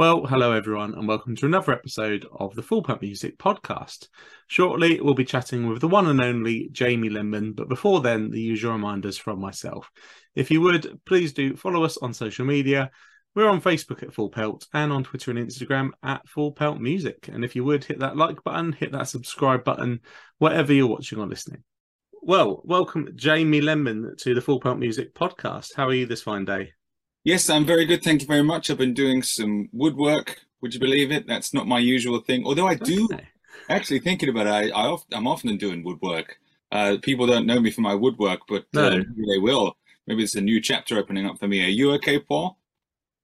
Well, hello everyone, and welcome to another episode of the Full Pelt Music podcast. Shortly, we'll be chatting with the one and only Jamie Lenman, but before then, the usual reminders from myself. If you would, please do follow us on social media. We're on Facebook at Full Pelt and on Twitter and Instagram at Full Pelt Music. And if you would, hit that like button, hit that subscribe button, whatever you're watching or listening. Well, welcome Jamie Lenman to the Full Pelt Music podcast. How are you this fine day? Yes, I'm very good. Thank you very much. I've been doing some woodwork. Would you believe it? That's not my usual thing. Although I do, okay. actually thinking about it, I, I am often doing woodwork. Uh, people don't know me for my woodwork, but no. uh, they will. Maybe it's a new chapter opening up for me. Are you okay, Paul?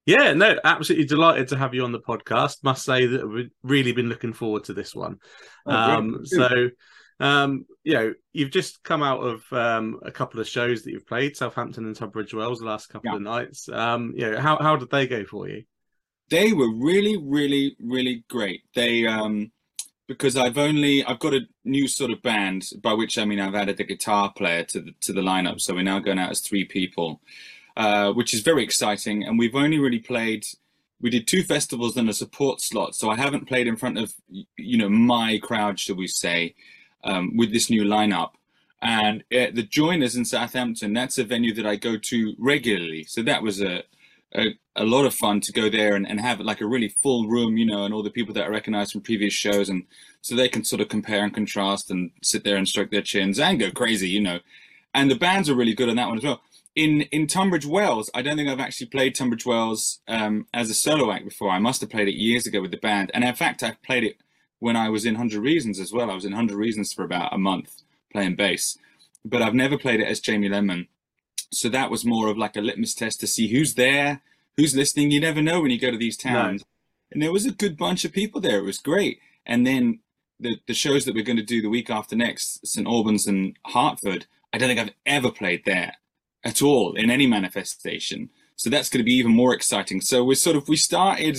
Yeah, no, absolutely delighted to have you on the podcast. Must say that we've really been looking forward to this one. Oh, um, so um, you know, you've just come out of um, a couple of shows that you've played, Southampton and Tunbridge Wells, the last couple yeah. of nights. Um, you know, how how did they go for you? They were really, really, really great. They um, because I've only I've got a new sort of band, by which I mean I've added a guitar player to the to the lineup, so we're now going out as three people, uh, which is very exciting. And we've only really played we did two festivals and a support slot, so I haven't played in front of you know my crowd, shall we say um, with this new lineup. And uh, the Joiners in Southampton, that's a venue that I go to regularly. So that was a, a, a lot of fun to go there and, and have like a really full room, you know, and all the people that I recognize from previous shows. And so they can sort of compare and contrast and sit there and stroke their chins and go crazy, you know. And the bands are really good on that one as well. In in Tunbridge Wells, I don't think I've actually played Tunbridge Wells um, as a solo act before. I must have played it years ago with the band. And in fact, I've played it when I was in 100 Reasons as well. I was in 100 Reasons for about a month playing bass, but I've never played it as Jamie Lenman. So that was more of like a litmus test to see who's there, who's listening. You never know when you go to these towns. No. And there was a good bunch of people there. It was great. And then the, the shows that we're going to do the week after next, St. Albans and Hertford, I don't think I've ever played there at all in any manifestation. So that's going to be even more exciting. So we're sort of we started,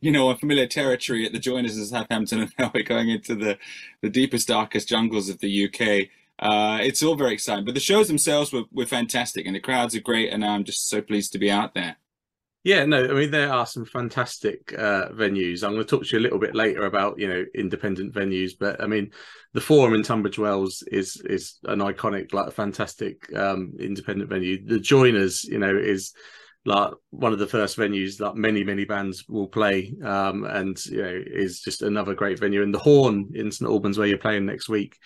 you know, a familiar territory at the Joiners in Southampton, and now we're going into the the deepest, darkest jungles of the UK. Uh, it's all very exciting. But the shows themselves were, were fantastic, and the crowds are great, and I'm just so pleased to be out there. Yeah, no, I mean there are some fantastic uh, venues. I'm going to talk to you a little bit later about you know independent venues, but I mean the Forum in Tunbridge Wells is is an iconic, like a fantastic um, independent venue. The Joiners, you know, is like one of the first venues that many many bands will play um, and you know is just another great venue. And the horn in st albans where you're playing next week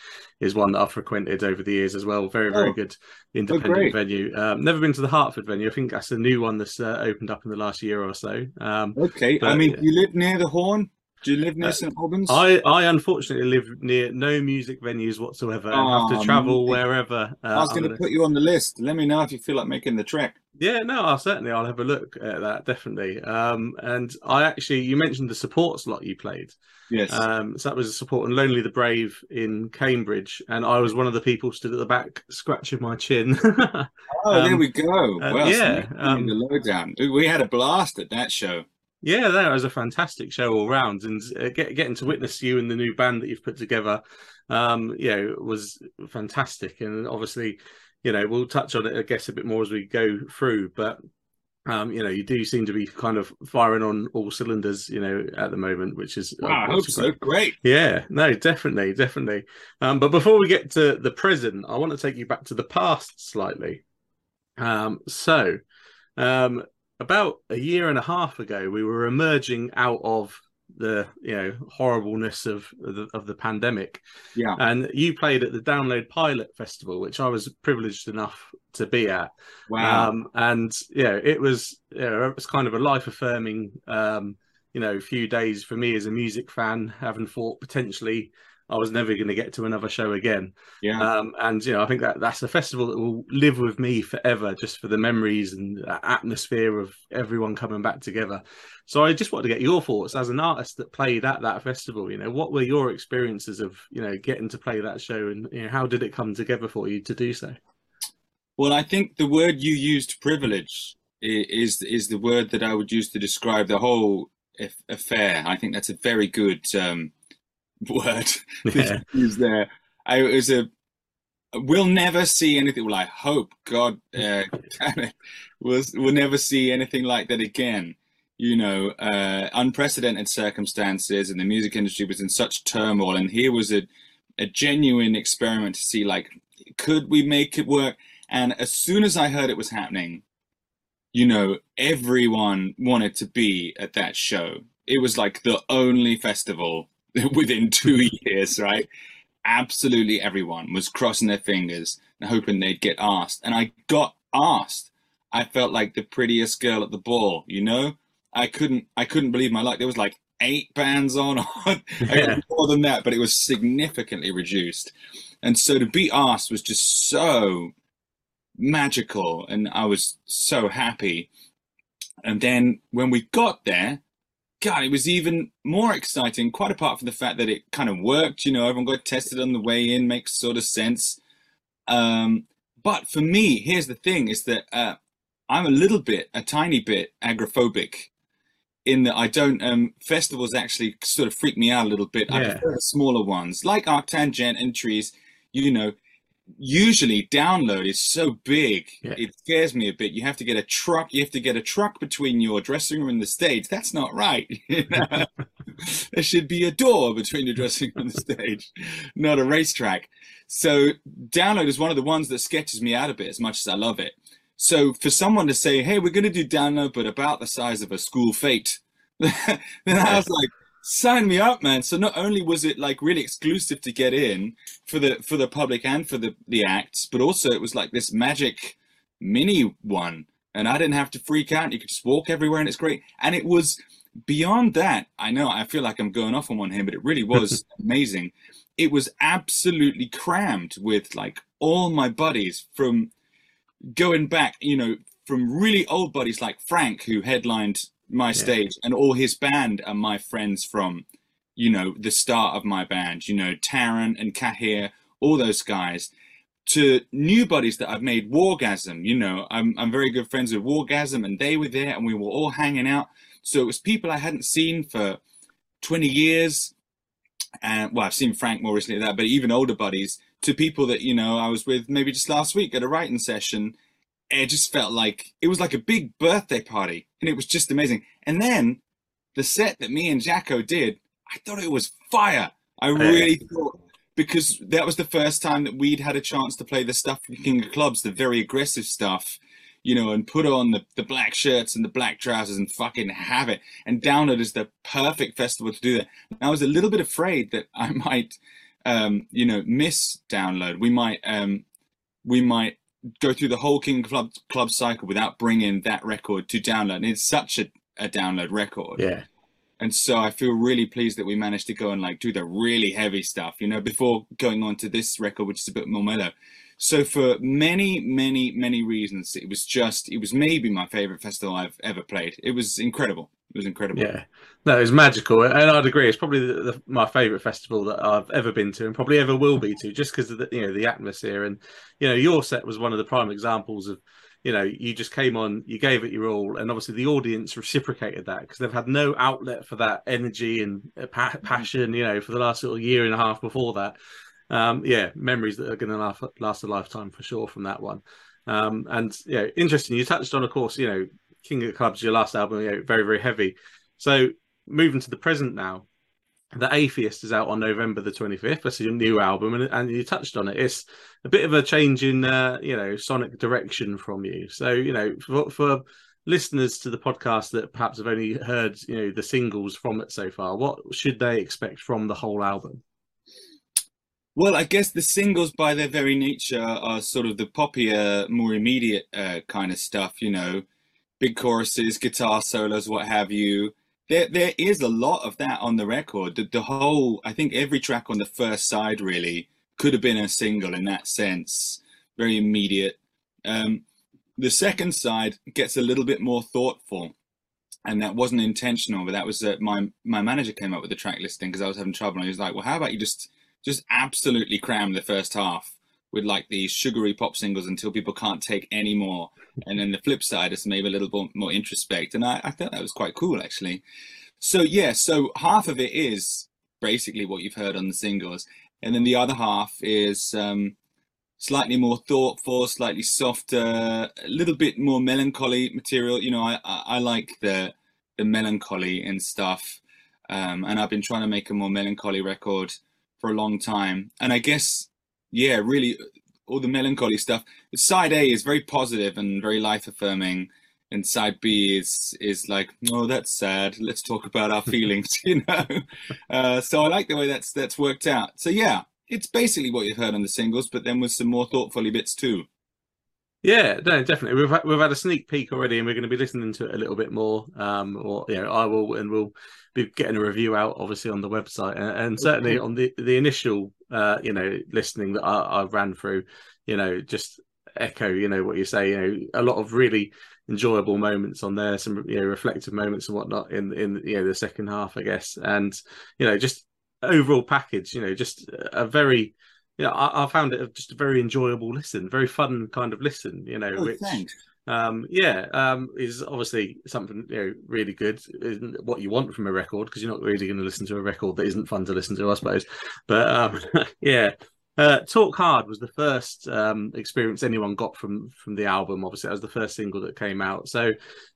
is one that i've frequented over the years as well. Very very oh. good independent oh, venue. Um, never been to the hertford venue. I think that's a new one that's uh, opened up in the last year or so. Um, okay but, i mean you live near the horn do you live near uh, St Albans? I, I unfortunately live near no music venues whatsoever and oh, have to travel man. wherever. Uh, I was going to put you on the list. Let me know if you feel like making the trek. Yeah, no, I'll certainly I'll have a look at that definitely. Um, and I actually you mentioned the support slot you played. Yes. Um, so that was a support and Lonely the Brave in Cambridge, and I was one of the people stood at the back scratching my chin. oh, um, there we go. Uh, well, yeah, um, the lowdown. We had a blast at that show. Yeah, that was a fantastic show all round, and uh, get, getting to witness you and the new band that you've put together, um, you know, was fantastic. And obviously, you know, we'll touch on it, I guess, a bit more as we go through. But um, you know, you do seem to be kind of firing on all cylinders, you know, at the moment, which is wow, I hope so. Great. Yeah, no, definitely, definitely. Um, but before we get to the present, I want to take you back to the past slightly. Um, so, um, about a year and a half ago, we were emerging out of the you know horribleness of the, of the pandemic. Yeah. And you played at the Download Pilot Festival, which I was privileged enough to be at. Wow. Um, and yeah, it was you know, it was kind of a life affirming um, you know few days for me as a music fan, having thought potentially I was never going to get to another show again. Yeah. Um, and you know, I think that that's a festival that will live with me forever, just for the memories and atmosphere of everyone coming back together. So I just wanted to get your thoughts as an artist that played at that festival. You know, what were your experiences of you know getting to play that show, and you know, how did it come together for you to do so? Well, I think the word you used, privilege, is is the word that I would use to describe the whole affair. I think that's a very good. Um, word yeah. is there. I, was a. We'll never see anything. Well, I hope God, uh, damn it, we'll, we'll never see anything like that again. you know, uh, unprecedented circumstances, and the music industry was in such turmoil. And here was a, a genuine experiment to see, like, could we make it work? And as soon as I heard it was happening, you know, everyone wanted to be at that show. It was like the only festival within two years, right? Absolutely everyone was crossing their fingers and hoping they'd get asked. And I got asked. I felt like the prettiest girl at the ball, you know? I couldn't I couldn't believe my luck. There was like eight bands on, yeah. more than that, but it was significantly reduced. And so to be asked was just so magical, and I was so happy. And then when we got there, God, it was even more exciting. Quite apart from the fact that it kind of worked, you know, everyone got tested on the way in, makes sort of sense. Um, but for me, here's the thing: is that uh, I'm a little bit, a tiny bit agrophobic in that I don't um festivals actually sort of freak me out a little bit. Yeah. I prefer the smaller ones like Arctangent and Trees. You know, usually download is so big yeah. it scares me a bit. You have to get a truck. You have to get a truck between your dressing room and the stage. That's not right. there should be a door between the dressing room and the stage, not a racetrack. So download is one of the ones that sketches me out a bit as much as I love it. So for someone to say, "Hey, we're going to do download, but about the size of a school fete," then I was like, "Sign me up, man!" So not only was it like really exclusive to get in for the for the public and for the the acts, but also it was like this magic mini one, and I didn't have to freak out. You could just walk everywhere, and it's great. And it was beyond that. I know I feel like I'm going off on one here, but it really was amazing. It was absolutely crammed with like all my buddies from going back, you know, from really old buddies like Frank, who headlined my yeah. stage, and all his band are my friends from, you know, the start of my band, you know, Taran and Kahir, all those guys, to new buddies that I've made, Wargasm, you know, I'm, I'm very good friends with Wargasm, and they were there, and we were all hanging out. So it was people I hadn't seen for 20 years. And well, I've seen Frank more recently than that, but even older buddies to people that you know I was with maybe just last week at a writing session. It just felt like it was like a big birthday party, and it was just amazing. And then the set that me and Jacko did, I thought it was fire. I really thought because that was the first time that we'd had a chance to play the stuff from King of Clubs, the very aggressive stuff, you know, and put on the, the black shirts and the black trousers and fucking have it. And Download is the perfect festival to do that. And I was a little bit afraid that I might um, you know, miss download. We might um, we might go through the whole King Club Club cycle without bringing that record to download. And it's such a, a download record. Yeah. And so I feel really pleased that we managed to go and like do the really heavy stuff, you know, before going on to this record, which is a bit more mellow. So for many, many, many reasons, it was just, it was maybe my favorite festival I've ever played. It was incredible. It was incredible. Yeah, no, it was magical, and I'd agree. It's probably the, the, my favourite festival that I've ever been to, and probably ever will be to, just because of the you know the atmosphere. And you know, your set was one of the prime examples of you know you just came on, you gave it your all, and obviously the audience reciprocated that because they've had no outlet for that energy and uh, pa- passion. You know, for the last of year and a half before that. Um, yeah, memories that are going to last a lifetime for sure from that one. Um, and yeah, interesting. You touched on, of course, you know, King of Clubs, your last album, very very heavy. So moving to the present now, the Atheist is out on November the 25th. That's your new album, and, and you touched on it. It's a bit of a change in, uh, you know, sonic direction from you. So, you know, for, for listeners to the podcast that perhaps have only heard, you know, the singles from it so far, what should they expect from the whole album? Well, I guess the singles, by their very nature, are sort of the poppier, more immediate uh, kind of stuff. You know, big choruses, guitar solos, what have you. There, there is a lot of that on the record. The, the whole, I think every track on the first side really could have been a single in that sense. Very immediate. Um, the second side gets a little bit more thoughtful, and that wasn't intentional. But that was uh, my my manager came up with the track listing because I was having trouble. And he was like, "Well, how about you just just absolutely cram the first half with like these sugary pop singles until people can't take any more. And then the flip side is maybe a little bit more introspect. And I, I thought that was quite cool actually. So yeah, so half of it is basically what you've heard on the singles. And then the other half is um, slightly more thoughtful, slightly softer, a little bit more melancholy material. You know, I, I, I like the the melancholy and stuff. Um, and I've been trying to make a more melancholy record for a long time. And I guess, yeah, really, all the melancholy stuff. Side A is very positive and very life affirming, and side B is is like, oh, that's sad. Let's talk about our feelings, you know. Uh, so I like the way that's that's worked out. So yeah, it's basically what you've heard on the singles, but then with some more thoughtfully bits too. Yeah, no, definitely. We've had, we've had a sneak peek already, and we're going to be listening to it a little bit more. Um, or you know, I will, and we'll be getting a review out, obviously, on the website, and, and certainly on the the initial, uh, you know, listening that I, I ran through, you know, just echo, you know, what you say. You know, a lot of really enjoyable moments on there, some you know reflective moments and whatnot in in you know the second half, I guess, and you know, just overall package, you know, just a very yeah, I, I, found it just a very enjoyable listen, very fun kind of listen. You know, oh, which thanks. Um, yeah, um, is obviously something you know really good. Isn't what you want from a record because you're not really going to listen to a record that isn't fun to listen to, I suppose. But um, yeah, uh, Talk Hard was the first um, experience anyone got from from the album. Obviously, that was the first single that came out. So,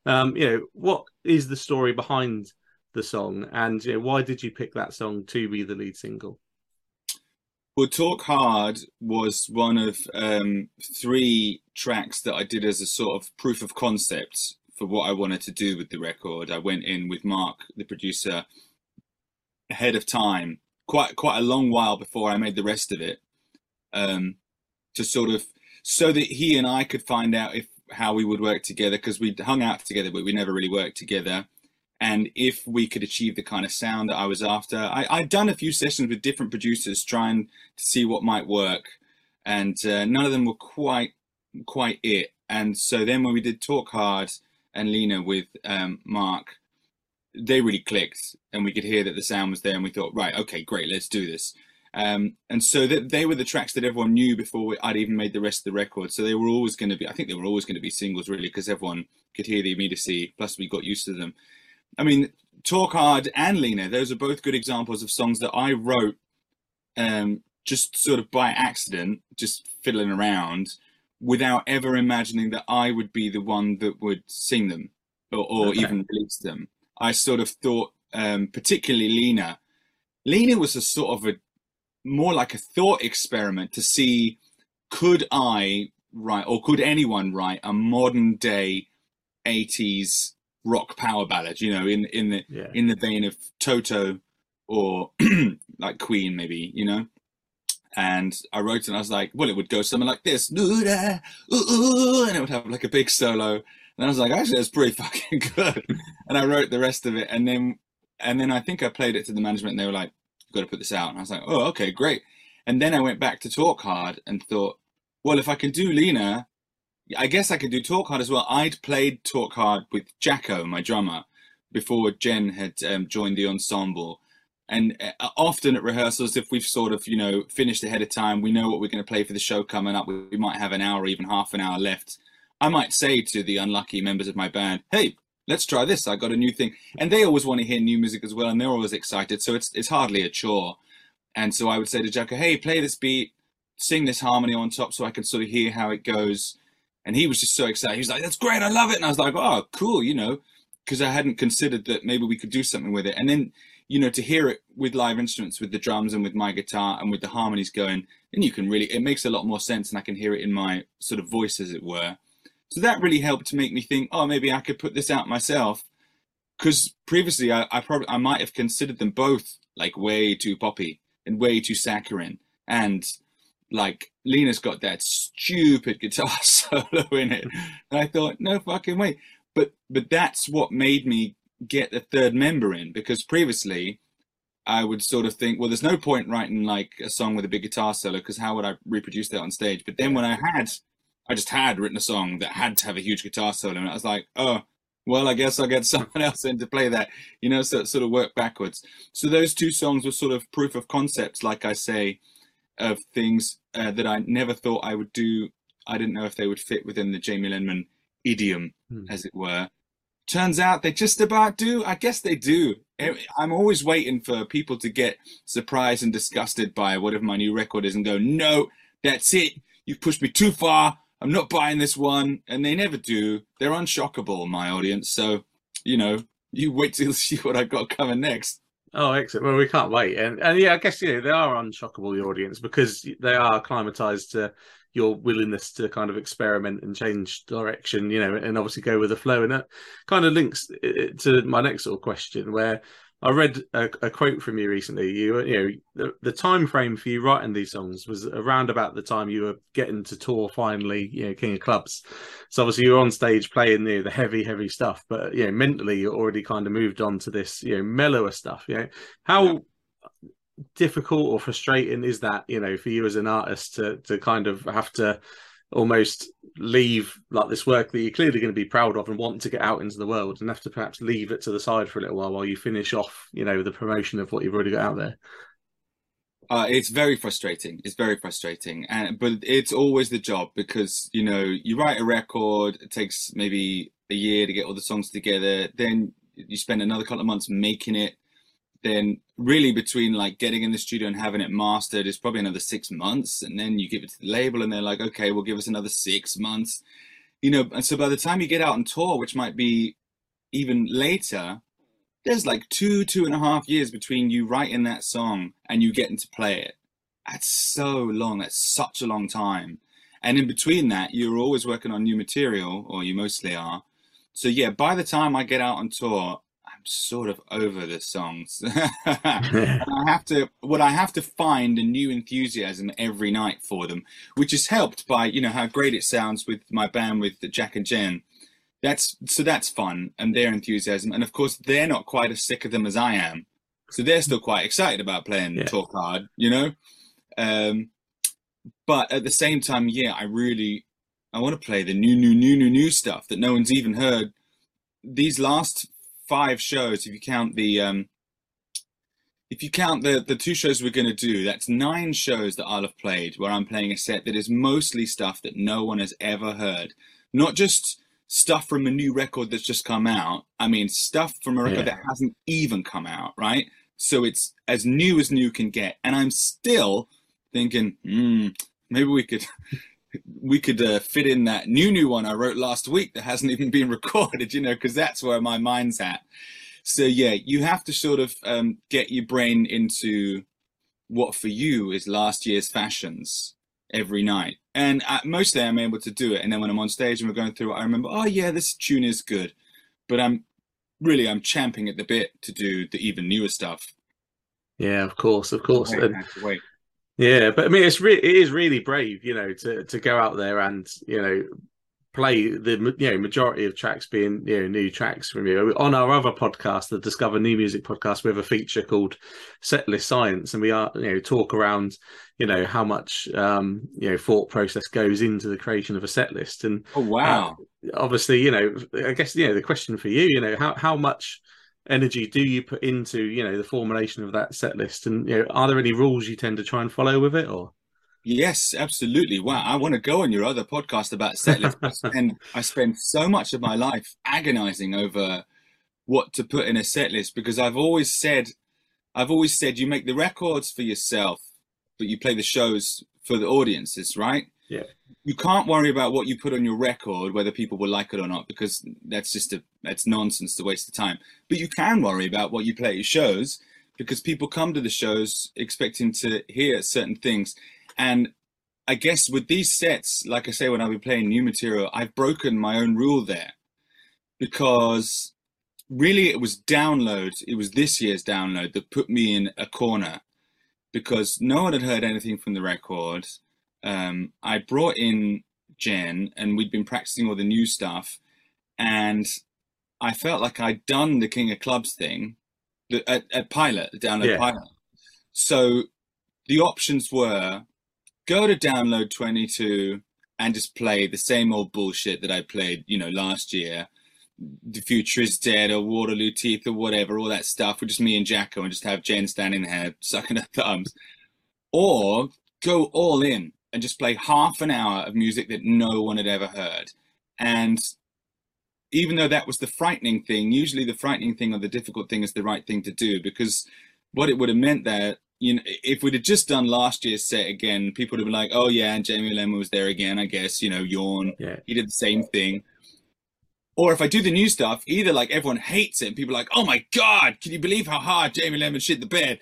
um, you know, what is the story behind the song, and you know, why did you pick that song to be the lead single? Well, Talk Hard was one of um, three tracks that I did as a sort of proof of concept for what I wanted to do with the record. I went in with Mark, the producer, ahead of time, quite quite a long while before I made the rest of it, um, to sort of so that he and I could find out if how we would work together because we hung out together, but we never really worked together and if we could achieve the kind of sound that I was after. I, I'd done a few sessions with different producers trying to see what might work, and uh, none of them were quite quite it. And so then when we did Talk Hard and Lena with um, Mark, they really clicked, and we could hear that the sound was there, and we thought, right, okay, great, let's do this. Um, and so that they were the tracks that everyone knew before I'd even made the rest of the record. So they were always going to be, I think they were always going to be singles, really, because everyone could hear the immediacy. Plus, we got used to them. I mean, Talk Hard and Lena, those are both good examples of songs that I wrote um, just sort of by accident, just fiddling around without ever imagining that I would be the one that would sing them or, or okay. even release them. I sort of thought, um, particularly Lena, Lena was a sort of a more like a thought experiment to see could I write or could anyone write a modern day 80s rock power ballad, you know, in in the yeah. in the vein of Toto or like Queen, maybe, you know. And I wrote it and I was like, well, it would go something like this, and it would have like a big solo. And I was like, actually, that's pretty fucking good. and I wrote the rest of it, and then and then I think I played it to the management, and they were like, "You've got to put this out. And I was like, oh, okay, great. And then I went back to Talk Hard and thought, well, if I can do Lena, I guess I could do Talk Hard as well. I'd played Talk Hard with Jacko, my drummer, before Jen had um, joined the ensemble. And uh, often at rehearsals, if we've sort of, you know, finished ahead of time, we know what we're going to play for the show coming up. We, we might have an hour, even half an hour left. I might say to the unlucky members of my band, hey, let's try this. I got a new thing. And they always want to hear new music as well. And they're always excited. So it's, it's hardly a chore. And so I would say to Jacko, hey, play this beat, sing this harmony on top so I can sort of hear how it goes and he was just so excited. He was like, "That's great, I love it." And I was like, "Oh, cool," you know, because I hadn't considered that maybe we could do something with it. And then, you know, to hear it with live instruments, with the drums and with my guitar and with the harmonies going, then you can really it makes a lot more sense, and I can hear it in my sort of voice, as it were. So that really helped to make me think, oh, maybe I could put this out myself. Because previously, I, I probably I might have considered them both like way too poppy and way too saccharine, and like Lena's got that stupid guitar solo in it. And I thought, no fucking way. But but that's what made me get the third member in because previously I would sort of think, well, there's no point writing like a song with a big guitar solo because how would I reproduce that on stage? But then when I had, I just had written a song that had to have a huge guitar solo, and I was like, oh, well, I guess I'll get someone else in to play that, you know, so sort of work backwards. So those two songs were sort of proof of concepts, like I say, of things uh, that I never thought I would do. I didn't know if they would fit within the Jamie Lenman idiom, hmm. as it were. Turns out they just about do. I guess they do. I'm always waiting for people to get surprised and disgusted by whatever my new record is and go, no, that's it. You've pushed me too far. I'm not buying this one. And they never do. They're unshockable, my audience. So, you know, you wait till you see what I've got coming next. Oh, excellent! Well, we can't wait, and and yeah, I guess you know they are unshockable the audience because they are acclimatized to your willingness to kind of experiment and change direction, you know, and obviously go with the flow. And that kind of links uh, to my next sort of question, where I read a, a quote from you recently. You, you know, the, the, time frame for you writing these songs was around about the time you were getting to tour finally, you know, King of Clubs. So obviously you're on stage playing the the heavy, heavy stuff, but you know, mentally you're already kind of moved on to this, you know, mellower stuff. You know, how yeah difficult or frustrating is that you know for you as an artist to to kind of have to almost leave like this work that you're clearly going to be proud of and want to get out into the world and have to perhaps leave it to the side for a little while while you finish off you know the promotion of what you've already got out there. Uh, it's very frustrating. It's very frustrating. And but it's always the job because you know you write a record it takes maybe a year to get all the songs together then you spend another couple of months making it then really between like getting in the studio and having it mastered is probably another six months and then you give it to the label and they're like okay we'll give us another six months. You know and so by the time you get out on tour which might be even later there's like two two and a half years between you writing that song and you getting to play it. That's so long. That's such a long time. And in between that you're always working on new material or you mostly are. So yeah by the time i get out on tour sort of over the songs. I have to what I have to find a new enthusiasm every night for them, which is helped by you know how great it sounds with my band with Jack and Jen. That's so that's fun and their enthusiasm, and of course they're not quite as sick of them as I am, so they're still quite excited about playing yeah. Talk Hard, you know. Um, but at the same time, yeah, I really I want to play the new, new, new, new, new stuff that no one's even heard. These last five shows if you count the um, if you count the the two shows we're going to do that's nine shows that i'll have played where i'm playing a set that is mostly stuff that no one has ever heard not just stuff from a new record that's just come out i mean stuff from a record yeah. that hasn't even come out right so it's as new as new can get and i'm still thinking hmm, maybe we could we could uh, fit in that new new one I wrote last week that hasn't even been recorded, you know, because that's where my mind's at. So yeah, you have to sort of um, get your brain into what for you is last year's fashions every night. And uh, mostly I'm able to do it. And then when I'm on stage and we're going through it, I remember, oh yeah, this tune is good. But I'm really I'm champing at the bit to do the even newer stuff. Yeah, of course, of course. Wait, and, wait. Yeah, but I mean, it's re- it is really brave, you know, to to go out there and you know play the you know majority of tracks being you know new tracks from you. On our other podcast, the Discover New Music podcast, we have a feature called Setlist Science, and we are you know talk around you know how much um you know thought process goes into the creation of a set list. And oh wow, uh, obviously you know I guess you know the question for you, you know how how much energy do you put into you know the formulation of that set list? And you know are there any rules you tend to try and follow with it or? Yes absolutely. Wow i want to go on your other podcast about set list. Spend, I spend so much of my life agonizing over what to put in a set list because i've always said i've always said you make the records for yourself but you play the shows for the audiences right yeah. You can't worry about what you put on your record whether people will like it or not because that's just a that's nonsense to waste of time. But you can worry about what you play at your shows because people come to the shows expecting to hear certain things. And i guess with these sets like i say when i'll be playing new material i've broken my own rule there. Because really it was download it was this year's download that put me in a corner. Because no one had heard anything from the record um, I brought in Jen and we'd been practicing all the new stuff. And I felt like I'd done the King of Clubs thing at, at Pilot, the download yeah. Pilot. So the options were go to download 22 and just play the same old bullshit that I played, you know, last year. The future is dead or Waterloo teeth or whatever, all that stuff with just me and Jacko and just have Jen standing there sucking her thumbs. Or go all in and just play half an hour of music that no one had ever heard. And even though that was the frightening thing, usually the frightening thing or the difficult thing is the right thing to do because what it would have meant that you know, if we'd have just done last year's set again, people would have been like, "Oh yeah, and Jamie Lenman was there again." I guess you know, yawn. Yeah. He did the same thing. Or if I do the new stuff, either like everyone hates it and people are like, oh my God, can you believe how hard Jamie Lenman shit the bed?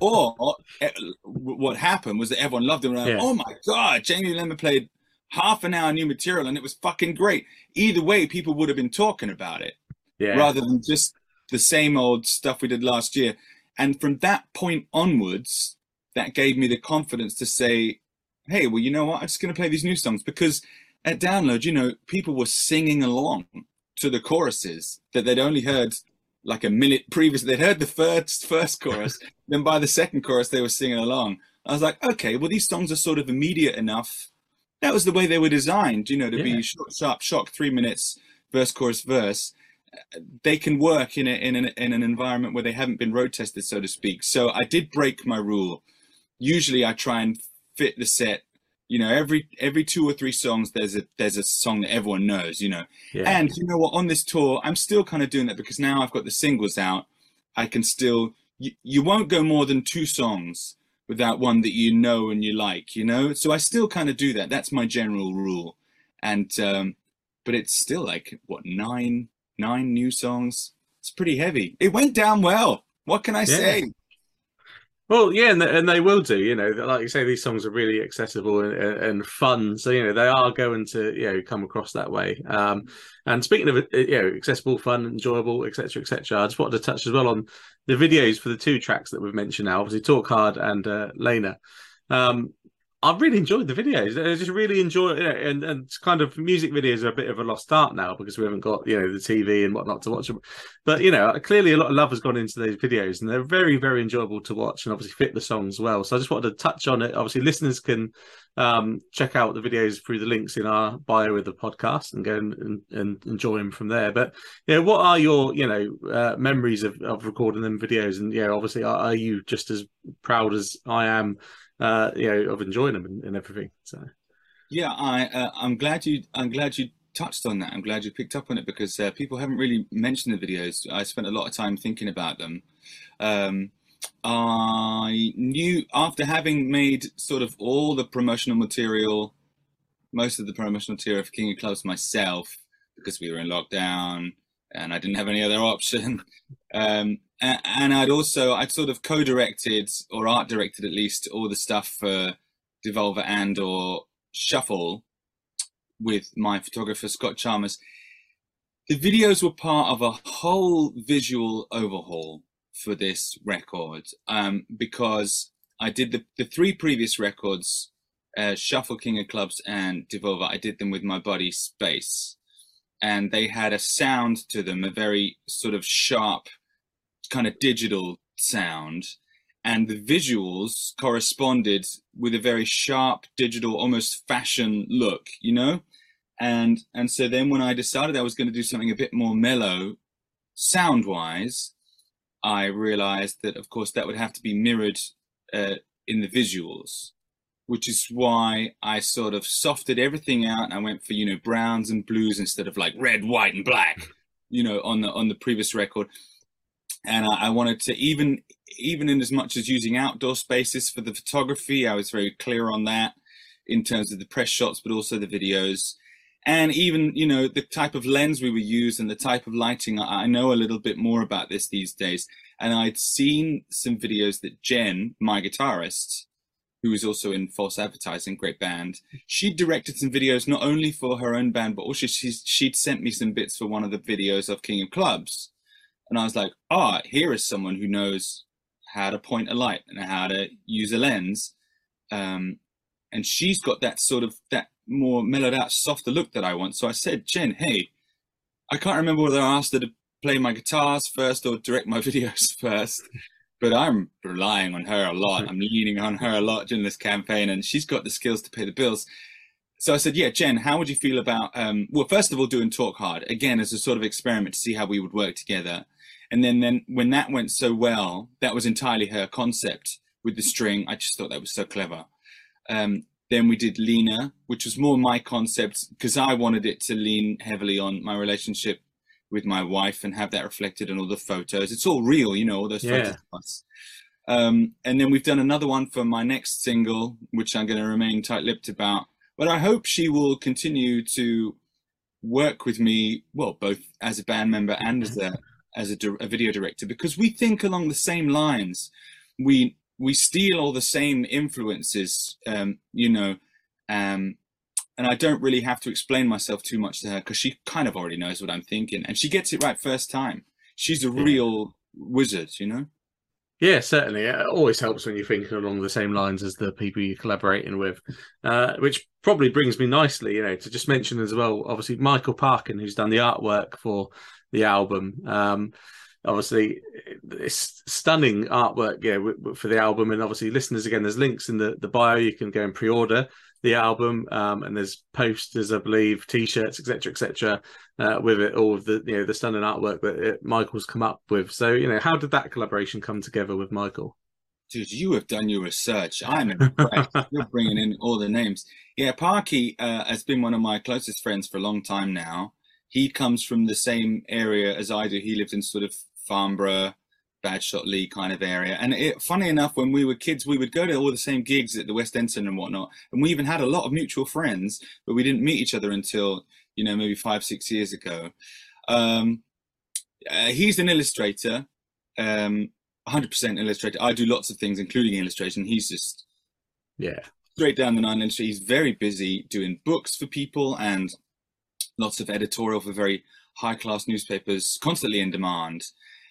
or, or, eh, what happened was that everyone loved it. And like, yeah. oh my God, Jamie Lenman played half an hour new material and it was fucking great. Either way, people would have been talking about it yeah. rather than just the same old stuff we did last year. And from that point onwards, that gave me the confidence to say, hey, well, you know what? I'm just going to play these new songs because at download, you know, people were singing along to the choruses that they'd only heard like a minute previous. They'd heard the first first chorus, then by the second chorus they were singing along. I was like, okay, well these songs are sort of immediate enough. That was the way they were designed, you know, to yeah. be short, sharp, shock, three minutes, verse, chorus, verse. They can work in a, in an in an environment where they haven't been road tested, so to speak. So I did break my rule. Usually, I try and fit the set you know every every two or three songs there's a there's a song that everyone knows you know. Yeah. and you know what? On this tour i'm still kind of doing that because now i've got the singles out. I can still you, you won't go more than two songs without one that you know and you like you know? So i still kind of do that. That's my general rule. And um but it's still like what nine nine new songs? It's pretty heavy. It went down well. What can i yeah. say well, yeah, and, and they will do. You know, like you say, these songs are really accessible and, and fun. So you know, they are going to you know come across that way. Um, and speaking of you know accessible, fun, enjoyable, etc., etc., I just wanted to touch as well on the videos for the two tracks that we've mentioned now. Obviously, Talk Hard and uh, Lena. Um, I've really enjoyed the videos. I just really enjoy you know, and and kind of music videos are a bit of a lost art now because we haven't got you know the TV and whatnot to watch them. But you know, clearly a lot of love has gone into those videos, and they're very very enjoyable to watch, and obviously fit the songs well. So I just wanted to touch on it. Obviously, listeners can um, check out the videos through the links in our bio of the podcast and go and, and, enjoy them from there. But you know, what are your you know uh, memories of, of recording them videos? And yeah, obviously, are, are you just as proud as I am? Uh, you know, of enjoying them and, and everything. So, yeah, I uh, I'm glad you I'm glad you touched on that. I'm glad you picked up on it because uh, people haven't really mentioned the videos. I spent a lot of time thinking about them. Um, I knew after having made sort of all the promotional material, most of the promotional material for King of Clubs myself, because we were in lockdown and I didn't have any other option. Um, and I'd also I'd sort of co-directed or art directed at least all the stuff for Devolver and or Shuffle with my photographer Scott Chalmers. The videos were part of a whole visual overhaul for this record um, because I did the, the three previous records, uh, Shuffle King of Clubs and Devolver. I did them with my buddy Space, and they had a sound to them, a very sort of sharp kind of digital sound and the visuals corresponded with a very sharp digital almost fashion look you know? And and so then when i decided i was going to do something a bit more mellow sound wise i realized that of course that would have to be mirrored uh, in the visuals which is why i sort of softened everything out and i went for you know browns and blues instead of like red white and black you know on the on the previous record and I, I, wanted to even even in as much as using outdoor spaces for the photography i was very clear on that in terms of the press shots but also the videos. And even you know the type of lens we would use and the type of lighting I, know a little bit more about this these days. And i'd seen some videos that jen my guitarist who is also in false advertising great band she directed some videos not only for her own band but also she's, she'd sent me some bits for one of the videos of king of clubs and I was like, ah, oh, here is someone who knows how to point a light and how to use a lens. Um, and she's got that sort of that more mellowed out, softer look that I want. So I said, Jen, hey, I can't remember whether I asked her to play my guitars first or direct my videos first, but I'm relying on her a lot. I'm leaning on her a lot during this campaign, and she's got the skills to pay the bills. So I said, yeah, Jen, how would you feel about, um, well, first of all, doing Talk Hard again as a sort of experiment to see how we would work together. And then, then when that went so well, that was entirely her concept with the string. I just thought that was so clever. Um, then we did Lena, which was more my concept because I wanted it to lean heavily on my relationship with my wife and have that reflected in all the photos. It's all real, you know, all those yeah. photos. Um, and then we've done another one for my next single, which I'm going to remain tight-lipped about. But I hope she will continue to work with me, well, both as a band member and as a as a, a video director, because we think along the same lines. We we steal all the same influences, um, you know, um, and I don't really have to explain myself too much to her because she kind of already knows what I'm thinking, and she gets it right first time. She's a real wizard, you know. Yeah, certainly. It always helps when you're thinking along the same lines as the people you're collaborating with, uh, which probably brings me nicely, you know, to just mention as well, obviously, Michael Parkin, who's done the artwork for the album. Um, obviously, it's stunning artwork, yeah, for the album. And obviously, listeners, again, there's links in the, the bio. You can go and pre order the album, um, and there's posters, I believe, t-shirts, etc., etc., uh, with it, all of the you know the stunning artwork that it, Michael's come up with. So you know, how did that collaboration come together with Michael? Dude, you have done your research. I'm impressed. You're bringing in all the names. Yeah, Parky uh, has been one of my closest friends for a long time now. He comes from the same area as I do. He lived in sort of Farnborough, Bagshot Lee kind of area. And it, funny enough, when we were kids, we would go to all the same gigs at the West End and whatnot. And we even had a lot of mutual friends, but we didn't meet each other until, you know, maybe five, six years ago. Um, uh, he's an illustrator, um, 100% illustrator. I do lots of things, including illustration. He's just, yeah, straight down the line industry. He's very busy doing books for people and lots of editorial for very high class newspapers, constantly in demand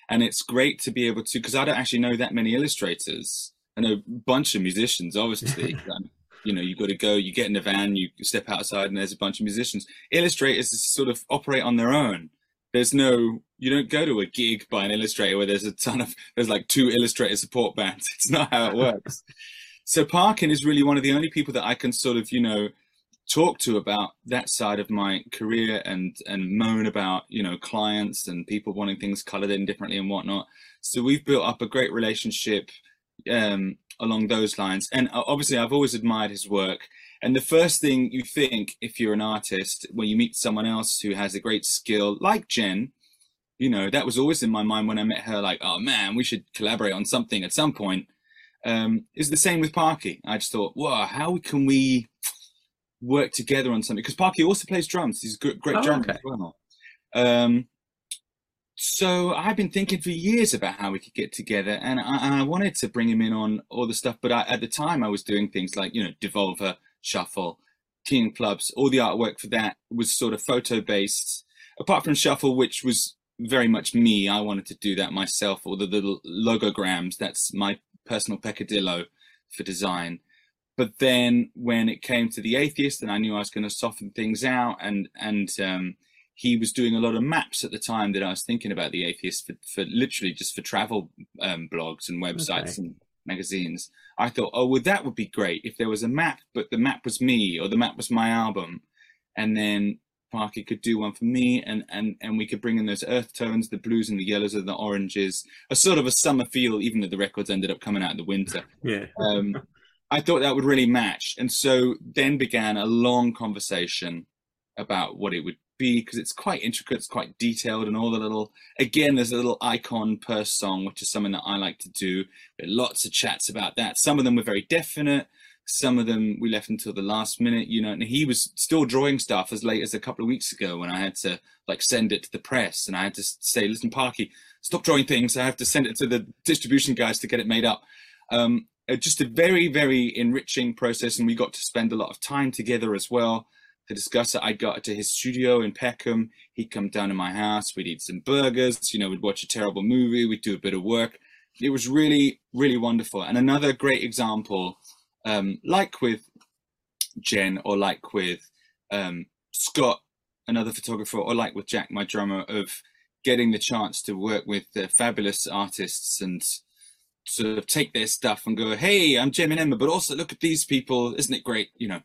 and it's great to be able to because I don't actually know that many illustrators. I know a bunch of musicians, obviously. Um, you know, you got to go, you get in the van, you step outside, and there's a bunch of musicians. Illustrators sort of operate on their own. There's no, you don't go to a gig by an illustrator where there's a ton of, there's like two illustrator support bands. It's not how it works. so Parkin is really one of the only people that I can sort of, you know, talk to about that side of my career and and moan about you know clients and people wanting things colored in differently and whatnot. So we've built up a great relationship um, along those lines. And uh, obviously i've always admired his work. And the first thing you think if you're an artist when you meet someone else who has a great skill like jen you know that was always in my mind when i met her like oh man we should collaborate on something at some point. Um, is the same with parky. I just thought wow how can we work together on something because Parky also plays drums. He's a great, great oh, drummer okay. as well. Um, so I've been thinking for years about how we could get together, and I, and I wanted to bring him in on all the stuff. But I, at the time, I was doing things like you know Devolver, Shuffle, King Clubs. All the artwork for that was sort of photo based. Apart from Shuffle, which was very much me, I wanted to do that myself. Or the little logograms. That's my personal peccadillo for design but then when it came to the atheist and i knew i was going to soften things out and and um, he was doing a lot of maps at the time that i was thinking about the atheist for, for literally just for travel um, blogs and websites okay. and magazines i thought oh well that would be great if there was a map but the map was me or the map was my album and then parker could do one for me, and and and we could bring in those earth tones, the blues and the yellows and the oranges, a sort of a summer feel, even though the records ended up coming out in the winter. Yeah. Um, I thought that would really match. And so then began a long conversation about what it would be because it's quite intricate, it's quite detailed, and all the little again, there's a little icon per song, which is something that I like to do. lots of chats about that. Some of them were very definite, some of them we left until the last minute, you know, and he was still drawing stuff as late as a couple of weeks ago when I had to like send it to the press and I had to say, listen, Parky, stop drawing things. I have to send it to the distribution guys to get it made up. Um, just a very, very enriching process. And we got to spend a lot of time together as well to discuss it. I got to his studio in Peckham. He'd come down to my house. We'd eat some burgers. You know, we'd watch a terrible movie. We'd do a bit of work. It was really, really wonderful. And another great example, um, like with Jen or like with um, Scott, another photographer, or like with Jack, my drummer, of getting the chance to work with uh, fabulous artists and sort of take their stuff and go, "Hey, I'm Jim and Emma," but also look at these people. Isn't it great? You know.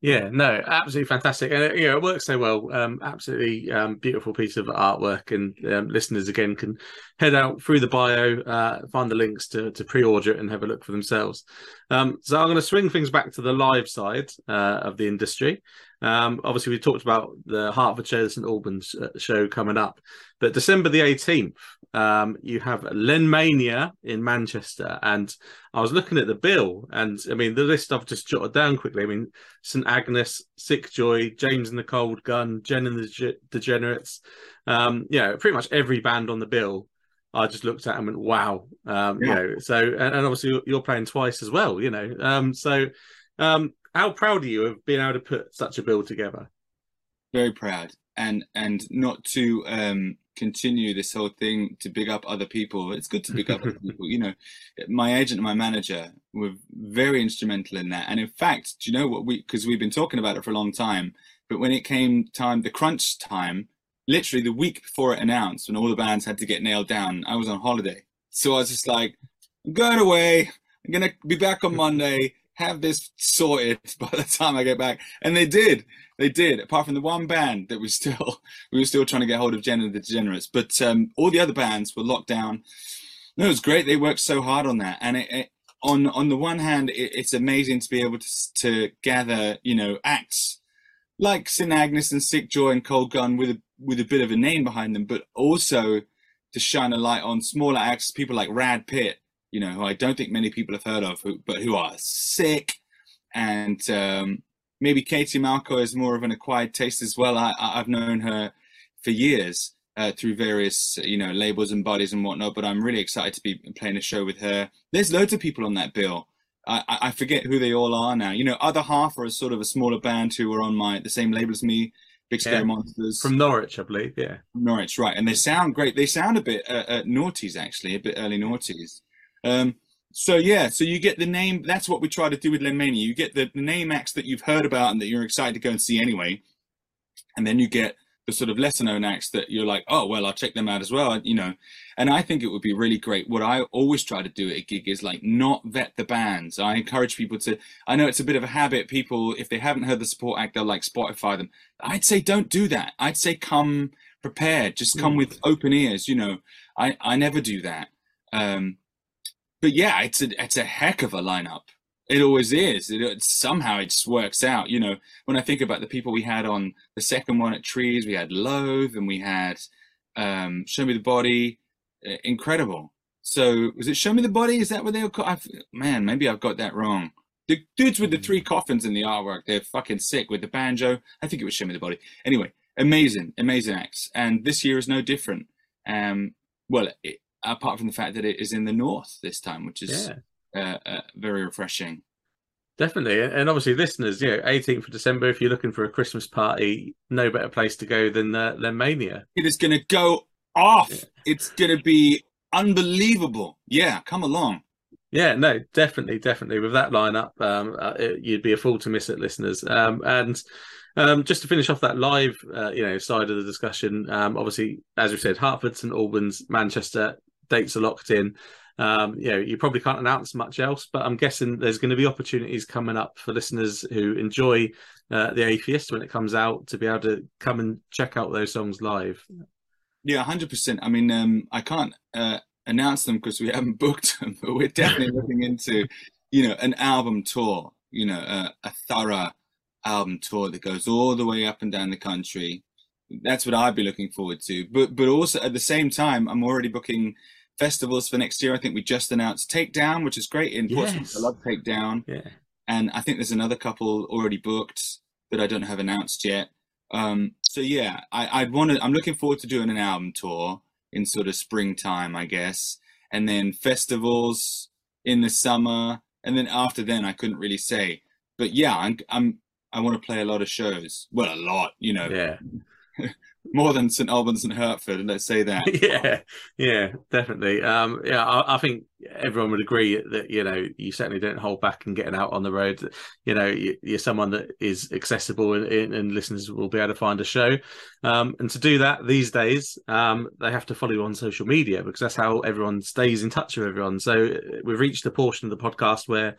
Yeah, no, absolutely fantastic, and you know it works so well. Um, absolutely um, beautiful piece of artwork, and um, listeners again can head out through the bio, uh, find the links to to pre-order it and have a look for themselves. Um, so I'm going to swing things back to the live side uh, of the industry. Um, obviously, we talked about the Hertfordshire St Albans uh, show coming up, but December the 18th, um, you have Lenmania in Manchester, and I was looking at the bill, and I mean the list I've just jotted down quickly. I mean St Agnes, Sick Joy, James and the Cold Gun, Jen and the Ge- Degenerates. Um, yeah, pretty much every band on the bill I just looked at him and went, "Wow!" Um, yeah. You know, so and, and, obviously you're playing twice as well. You know, um, so um, how proud are you of being able to put such a bill together? Very proud, and and not to um, continue this whole thing to big up other people. It's good to big up other people. You know, my agent and my manager were very instrumental in that. And in fact, do you know what we? Because we've been talking about it for a long time. But when it came time, the crunch time, literally the week before it announced, when all the bands had to get nailed down, I was on holiday. So I was just like, I'm going away. I'm going to be back on Monday, have this sorted by the time I get back. And they did. They did, apart from the one band that was still, we were still trying to get hold of Jen and the Degenerates. But um, all the other bands were locked down. No, it was great. They worked so hard on that. And it, it, on on the one hand, it, it's amazing to be able to, to gather, you know, acts like St Agnes and Sick Joy and Cold Gun with a with a bit of a name behind them, but also to shine a light on smaller acts, people like Rad Pit, you know, who I don't think many people have heard of, who, but who are sick. And um, maybe Katie Malco is more of an acquired taste as well. I, have known her for years uh, through various, you know, labels and bodies and whatnot, but I'm really excited to be playing a show with her. There's loads of people on that bill. I, I forget who they all are now. You know, other half are sort of a smaller band who are on my the same label as me. Big Scary yeah. Monsters from Norwich, I believe. Yeah, Norwich, right? And they sound great. They sound a bit uh, uh, noughties, actually, a bit early noughties. Um, so yeah, so you get the name. That's what we try to do with Lenmania. You get the, the name acts that you've heard about and that you're excited to go and see anyway, and then you get the sort of lesser known acts that you're like, oh well, I'll check them out as well, you know. And I think it would be really great. What I always try to do at a gig is like not vet the bands. I encourage people to. I know it's a bit of a habit. People, if they haven't heard the support act, they'll like Spotify them. I'd say don't do that. I'd say come prepared. Just come mm. with open ears. You know, I I never do that. Um, but yeah, it's a it's a heck of a lineup. It always is. It, it, somehow it just works out. You know, when I think about the people we had on the second one at Trees, we had Loathe and we had um, Show Me the Body. Uh, incredible. So was it Show Me the Body? Is that what they were called? I've, man, maybe I've got that wrong. The dudes with the three mm. coffins in the artwork, they're fucking sick with the banjo. I think it was Show Me the Body. Anyway, amazing, amazing acts. And this year is no different. Um, well, it, apart from the fact that it is in the north this time, which is yeah uh, uh, very refreshing. Definitely, and obviously, listeners, you know, 18th of December. If you're looking for a Christmas party, no better place to go than uh, than Mania. It is going to go off. Yeah. It's going to be unbelievable. Yeah, come along. Yeah, no, definitely, definitely. With that lineup, um, uh, it, you'd be a fool to miss it, listeners. Um, and um, just to finish off that live, uh, you know, side of the discussion, um, obviously, as we said, Hertford, St Albans, Manchester dates are locked in. Um, you know, you probably can't announce much else, but I'm guessing there's going to be opportunities coming up for listeners who enjoy uh, the Atheist when it comes out to be able to come and check out those songs live. Yeah, hundred percent. I mean, um, I can't uh, announce them because we haven't booked them, but we're definitely looking into, you know, an album tour. You know, uh, a thorough album tour that goes all the way up and down the country. That's what I'd be looking forward to. But but also at the same time, I'm already booking festivals for next year. I think we just announced Takedown, which is great in Portsmouth. Yes. I love Takedown. Yeah. And I think there's another couple already booked that I don't have announced yet. Um, so yeah, I, I'd want to. I'm looking forward to doing an album tour in sort of springtime, I guess, and then festivals in the summer, and then after then, I couldn't really say. But yeah, I'm, I'm I want to play a lot of shows. Well, a lot, you know. Yeah. More than St Albans and Hertford. And let's say that. yeah, yeah, definitely. Um, yeah, I, I, think everyone would agree that you know you certainly don't hold back in getting out on the road. You know, you, are someone that is accessible and, and, listeners will be able to find a show. Um, and to do that these days, um, they have to follow you on social media because that's how everyone stays in touch with everyone. So we've reached the portion of the podcast where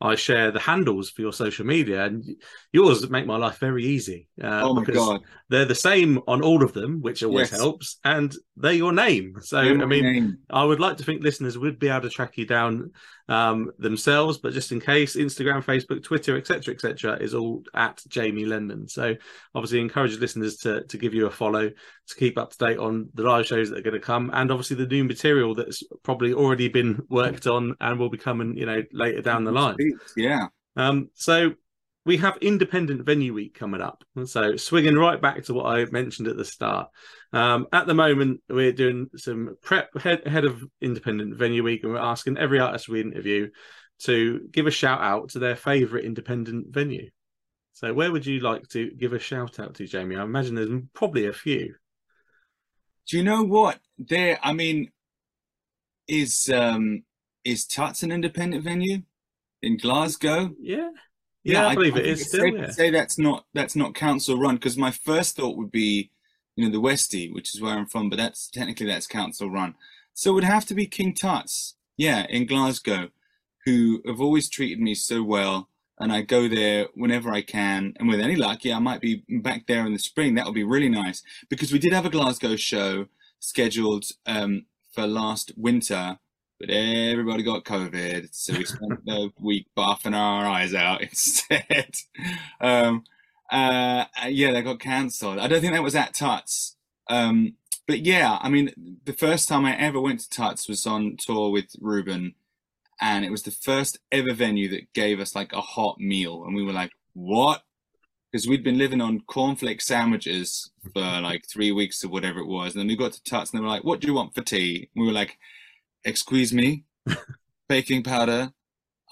I share the handles for your social media, and yours make my life very easy. Uh, oh my god, they're the same on all of them, which always yes. helps, and they're your name. So I mean, name. I would like to think listeners would be able to track you down um, themselves, but just in case, Instagram, Facebook, Twitter, etc., etc., is all at Jamie Lenman. So obviously, encourage listeners to to give you a follow to keep up to date on the live shows that are going to come, and obviously the new material that's probably already been worked on and will be coming, you know, later down the line. Yeah. Um, so we have Independent Venue Week coming up. So swinging right back to what I mentioned at the start. Um, at the moment, we're doing some prep ahead, of Independent Venue Week, and we're asking every artist we interview to give a shout out to their favourite independent venue. So, where would you like to give a shout out to, Jamie? I imagine there's probably a few. Do you know what? There, I mean, is um is Tuts an independent venue in Glasgow? Yeah. Yeah, I believe I, it I is still. Yeah. Say that's not that's not council run because my first thought would be, you know, the Westie, which is where I'm from, but that's technically that's council run. So it would have to be King Tuts, yeah, in Glasgow, who have always treated me so well, and I go there whenever I can, and with any luck, yeah, I might be back there in the spring. That would be really nice because we did have a Glasgow show scheduled um, for last winter but everybody got COVID, so we spent the week buffing our eyes out instead. um, uh, yeah, they got cancelled. I don't think that was at Tuts. Um, but yeah, I mean, the first time I ever went to Tuts was on tour with Reuben, and it was the first ever venue that gave us like a hot meal, and we were like, "What?" Because we'd been living on cornflake sandwiches for like three weeks or whatever it was, and then we got to Tuts, and they were like, "What do you want for tea?" And we were like excuse me, baking powder.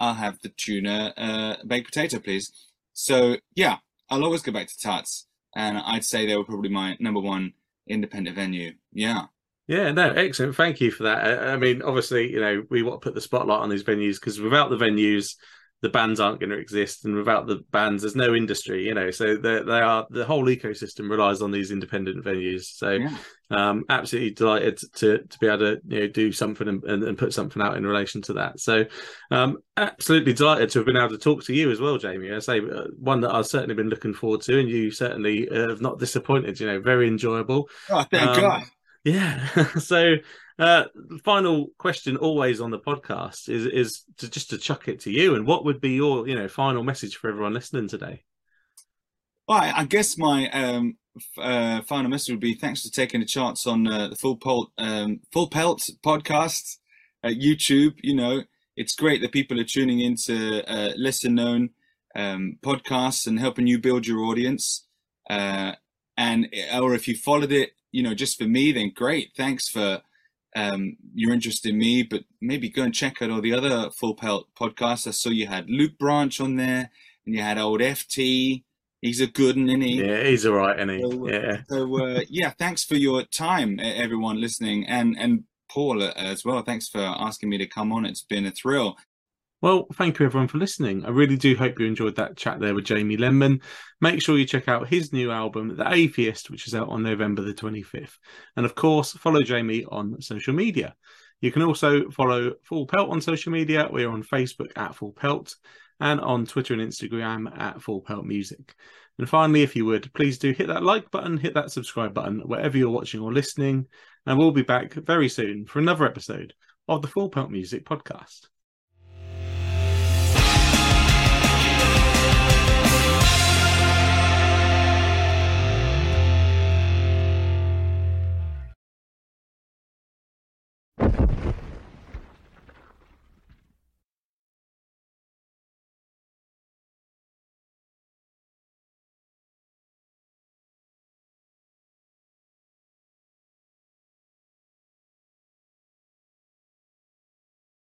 I'll have the tuna uh, baked potato, please. So yeah, I'll always go back to Tuts, and I'd say they were probably my number one independent venue. Yeah. Yeah, no, excellent. Thank you for that. I mean, obviously, you know, we want to put the spotlight on these venues because without the venues, the bands aren't going to exist, and without the bands, there's no industry. You know, so they they are the whole ecosystem relies on these independent venues. So, yeah. um, absolutely delighted to to be able to you know do something and, and, and put something out in relation to that. So, um, absolutely delighted to have been able to talk to you as well, Jamie. I say uh, one that I've certainly been looking forward to, and you certainly have not disappointed. You know, very enjoyable. Oh, thank um, God. Yeah. so uh, the final question always on the podcast is is to just to chuck it to you. And what would be your you know final message for everyone listening today? Well, I, I guess my um, uh, final message would be thanks for taking a chance on uh, the Full Pelt um, Full Pelt podcast at YouTube. You know, it's great that people are tuning into uh, lesser known um, podcasts and helping you build your audience. Uh, and or if you followed it you know, just for me, then great. Thanks for um, your interested in me, but maybe go and check out all the other Full Pelt podcasts. I saw you had Luke Branch on there, and you had old FT. He's a good one, isn't he? Yeah, he's all right, isn't he? So, yeah. So uh, yeah, thanks for your time, everyone listening, and and Paul uh, as well. Thanks for asking me to come on. It's been a thrill. Well, thank you everyone for listening. I really do hope you enjoyed that chat there with Jamie Lenman. Make sure you check out his new album, The Atheist, which is out on November the 25th. And of course, follow Jamie on social media. You can also follow Full Pelt on social media. We're on Facebook at Full Pelt and on Twitter and Instagram at Full Pelt Music. And finally, if you would, please do hit that like button, hit that subscribe button wherever you're watching or listening. And we'll be back very soon for another episode of the Full Pelt Music Podcast.